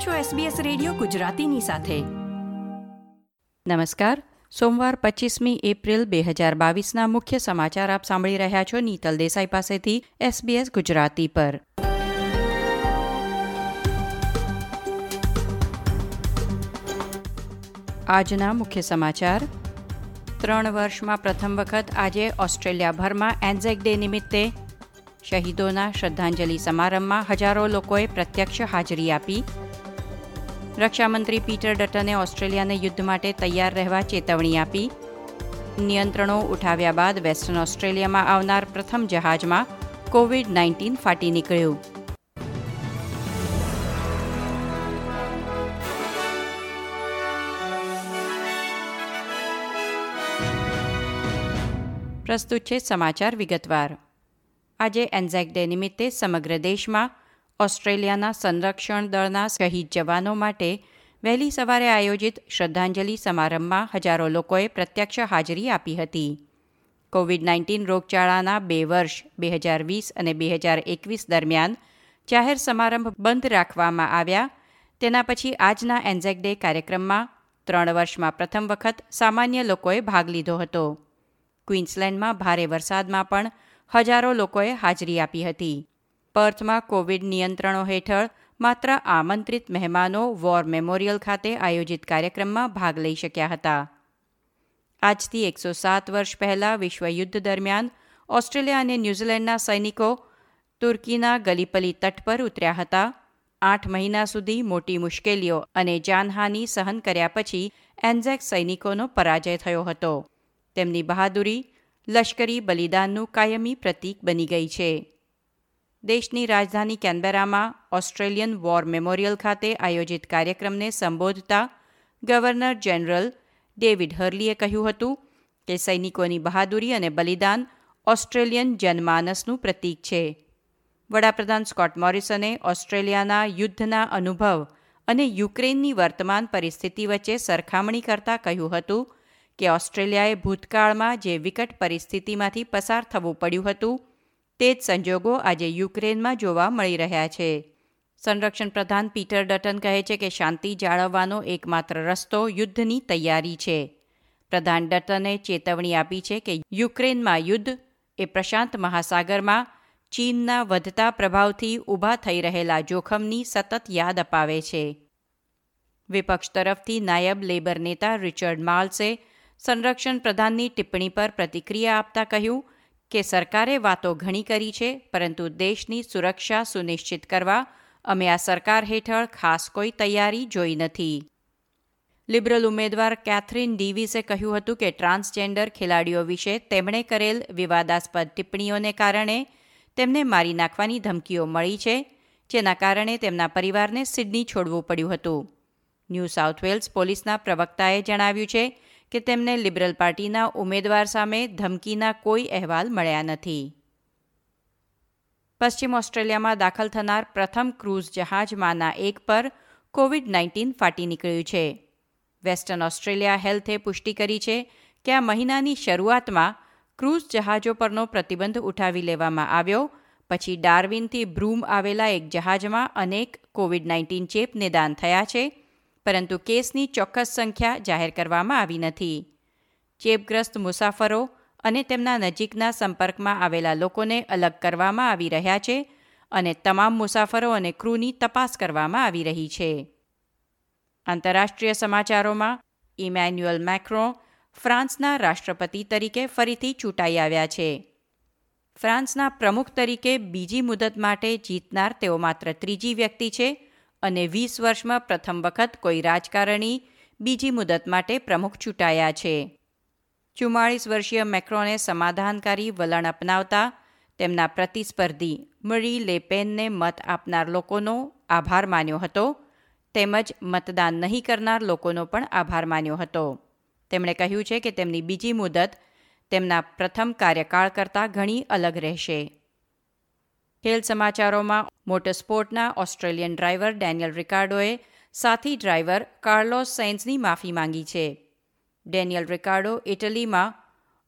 આપ છો SBS radio ગુજરાતીની સાથે. નમસ્કાર. સોમવાર પચીસમી એપ્રિલ બે હજાર બાવીસના મુખ્ય સમાચાર આપ સાંભળી રહ્યા છો નીતલ દેસાઈ પાસેથી SBS ગુજરાતી પર. આજના મુખ્ય સમાચાર. ત્રણ વર્ષમાં પ્રથમ વખત આજે ઓસ્ટ્રેલિયાભરમાં એન્ઝેક ડે નિમિત્તે શહીદોના શ્રદ્ધાંજલિ સમારંભમાં હજારો લોકોએ પ્રત્યક્ષ હાજરી આપી. રક્ષામંત્રી પીટર ડટને ઓસ્ટ્રેલિયાને યુદ્ધ માટે તૈયાર રહેવા ચેતવણી આપી. નિયંત્રણો ઉઠાવ્યા બાદ વેસ્ટર્ન ઓસ્ટ્રેલિયામાં આવનાર પ્રથમ જહાજમાં કોવિડ નાઇન્ટીન ફાટી નીકળ્યું. પ્રસ્તુત છે સમાચાર વિગતવાર. આજે એન્ઝેક ડે નિમિત્તે સમગ્ર દેશમાં ઓસ્ટ્રેલિયાના સંરક્ષણ દળના શહીદ જવાનો માટે વહેલી સવારે આયોજિત શ્રદ્ધાંજલિ સમારંભમાં હજારો લોકોએ પ્રત્યક્ષ હાજરી આપી હતી. કોવિડ નાઇન્ટીન રોગચાળાના બે વર્ષ, બે હજાર વીસ અને બે હજાર એકવીસ દરમિયાન જાહેર સમારંભ બંધ રાખવામાં આવ્યા. તેના પછી આજના એન્ઝેક ડે કાર્યક્રમમાં ત્રણ વર્ષમાં પ્રથમ વખત સામાન્ય લોકોએ ભાગ લીધો હતો. ક્વીન્સલેન્ડમાં ભારે વરસાદમાં પણ હજારો લોકોએ હાજરી આપી હતી. પર્થમાં કોવિડ નિયંત્રણો હેઠળ માત્ર આમંત્રિત મહેમાનો વોર મેમોરિયલ ખાતે આયોજિત કાર્યક્રમમાં ભાગ લઈ શક્યા હતા. આજથી એકસો સાત વર્ષ પહેલાં વિશ્વયુદ્ધ દરમિયાન ઓસ્ટ્રેલિયા અને ન્યૂઝીલેન્ડના સૈનિકો તુર્કીના ગલીપલી તટ પર ઉતર્યા હતા. આઠ મહિના સુધી મોટી મુશ્કેલીઓ અને જાનહાની સહન કર્યા પછી એન્ઝેક સૈનિકોનો પરાજય થયો હતો. તેમની બહાદુરી લશ્કરી બલિદાનનું કાયમી પ્રતીક બની ગઈ છે. દેશની રાજધાની કેનબેરામાં ઓસ્ટ્રેલિયન વોર મેમોરિયલ ખાતે આયોજિત કાર્યક્રમને સંબોધતા ગવર્નર જનરલ ડેવિડ હર્લીએ કહ્યું હતું કે સૈનિકોની બહાદુરી અને બલિદાન ઓસ્ટ્રેલિયન જનમાનસનું પ્રતીક છે. વડાપ્રધાન સ્કોટ મોરિસને ઓસ્ટ્રેલિયાના યુદ્ધના અનુભવ અને યુક્રેનની વર્તમાન પરિસ્થિતિ વચ્ચે સરખામણી કરતા કહ્યું હતું કે ઓસ્ટ્રેલિયાએ ભૂતકાળમાં જે વિકટ પરિસ્થિતિમાંથી પસાર થવું પડ્યું હતું તે જ સંજોગો આજે યુક્રેનમાં જોવા મળી રહ્યા છે. સંરક્ષણ પ્રધાન પીટર ડટન કહે છે કે શાંતિ જાળવવાનો એકમાત્ર રસ્તો યુદ્ધની તૈયારી છે. પ્રધાન ડટને ચેતવણી આપી છે કે યુક્રેનમાં યુદ્ધ એ પ્રશાંત મહાસાગરમાં ચીનના વધતા પ્રભાવથી ઊભા થઈ રહેલા જોખમની સતત યાદ અપાવે છે. વિપક્ષ તરફથી નાયબ લેબર નેતા રિચર્ડ માલ્સે સંરક્ષણ પ્રધાનની ટિપ્પણી પર પ્રતિક્રિયા આપતા કહ્યું કે સરકારે વાતો ઘણી કરી છે, પરંતુ દેશની સુરક્ષા સુનિશ્ચિત કરવા અમે આ સરકાર હેઠળ ખાસ કોઈ તૈયારી જોઈ નથી. લિબરલ ઉમેદવાર કેથરીન ડીવીસે કહ્યું હતું કે ટ્રાન્સજેન્ડર ખેલાડીઓ વિશે તેમણે કરેલ વિવાદાસ્પદ ટિપ્પણીઓને કારણે તેમને મારી નાખવાની ધમકીઓ મળી છે, જેના કારણે તેમના પરિવારને સિડની છોડવું પડ્યું હતું. ન્યૂ સાઉથ વેલ્સ પોલીસના પ્રવક્તાએ જણાવ્યું છે કે તેમને લિબરલ પાર્ટીના ઉમેદવાર સામે ધમકીના કોઈ અહેવાલ મળ્યા નથી. પશ્ચિમ ઓસ્ટ્રેલિયામાં દાખલ થનાર પ્રથમ ક્રૂઝ જહાજમાંના એક પર કોવિડ નાઇન્ટીન ફાટી નીકળ્યું છે. વેસ્ટર્ન ઓસ્ટ્રેલિયા હેલ્થે પુષ્ટિ કરી છે કે આ મહિનાની શરૂઆતમાં ક્રૂઝ જહાજો પરનો પ્રતિબંધ ઉઠાવી લેવામાં આવ્યો, પછી ડાર્વિનથી બ્રૂમ આવેલા એક જહાજમાં અનેક કોવિડ નાઇન્ટીન ચેપ નિદાન થયા છે પરંતુ કેસની ચોક્કસ સંખ્યા જાહેર કરવામાં આવી નથી. ચેપગ્રસ્ત મુસાફરો અને તેમના નજીકના સંપર્કમાં આવેલા લોકોને અલગ કરવામાં આવી રહ્યા છે અને તમામ મુસાફરો અને ક્રૂની તપાસ કરવામાં આવી રહી છે. આંતરરાષ્ટ્રીય સમાચારોમાં ઇમેન્યુઅલ મેક્રો ફ્રાન્સના રાષ્ટ્રપતિ તરીકે ફરીથી ચૂંટાઈ આવ્યા છે. ફ્રાન્સના પ્રમુખ તરીકે બીજી મુદત માટે જીતનાર તેઓ માત્ર ત્રીજી વ્યક્તિ છે અને વીસ વર્ષમાં પ્રથમ વખત કોઈ રાજકારણી બીજી મુદત માટે પ્રમુખ ચૂંટાયા છે. ચુમ્માળીસ વર્ષીય મેક્રોને સમાધાનકારી વલણ અપનાવતા તેમના પ્રતિસ્પર્ધી મરી લેપેનને મત આપનાર લોકોનો આભાર માન્યો હતો, તેમજ મતદાન નહીં કરનાર લોકોનો પણ આભાર માન્યો હતો. તેમણે કહ્યું છે કે તેમની બીજી મુદત તેમના પ્રથમ કાર્યકાળ કરતાં ઘણી અલગ રહેશે. ખેલ સમાચારોમાં મોટરસ્પોર્ટના ઓસ્ટ્રેલિયન ડ્રાઈવર ડેનિયલ રિકાર્ડોએ સાથી ડ્રાઈવર કાર્લોસ સેન્સની માફી માંગી છે. Daniel Ricciardo ઇટલીમાં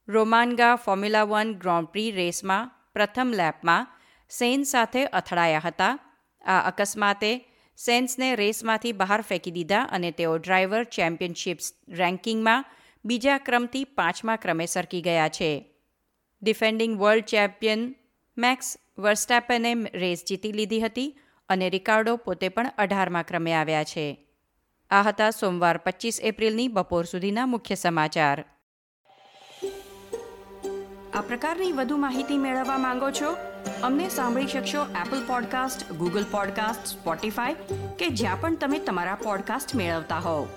Romagna formula one grand prix રેસમાં પ્રથમ લેપમાં સેન સાથે અથડાયા હતા. આ અકસ્માતે સેન્સને રેસમાંથી બહાર ફેંકી દીધા અને તેઓ ડ્રાઈવર ચેમ્પિયનશિપ્સ રેન્કિંગમાં બીજા ક્રમથી પાંચમા ક્રમે સરકી ગયા છે. ડિફેન્ડિંગ વર્લ્ડ ચેમ્પિયન મેક્સ વર્સ્ટાપેને રેસ જીતી લીધી હતી અને રિકાર્ડો પોતે પણ અઢારમા ક્રમે આવ્યા છે. આ હતા સોમવાર પચીસ એપ્રિલની બપોર સુધીના મુખ્ય સમાચાર. આ પ્રકારની વધુ માહિતી મેળવવા માંગો છો? અમને સાંભળી શકશો Apple podcast Google podcast Spotify કે જ્યાં પણ તમે તમારા પોડકાસ્ટ મેળવતા હોવ.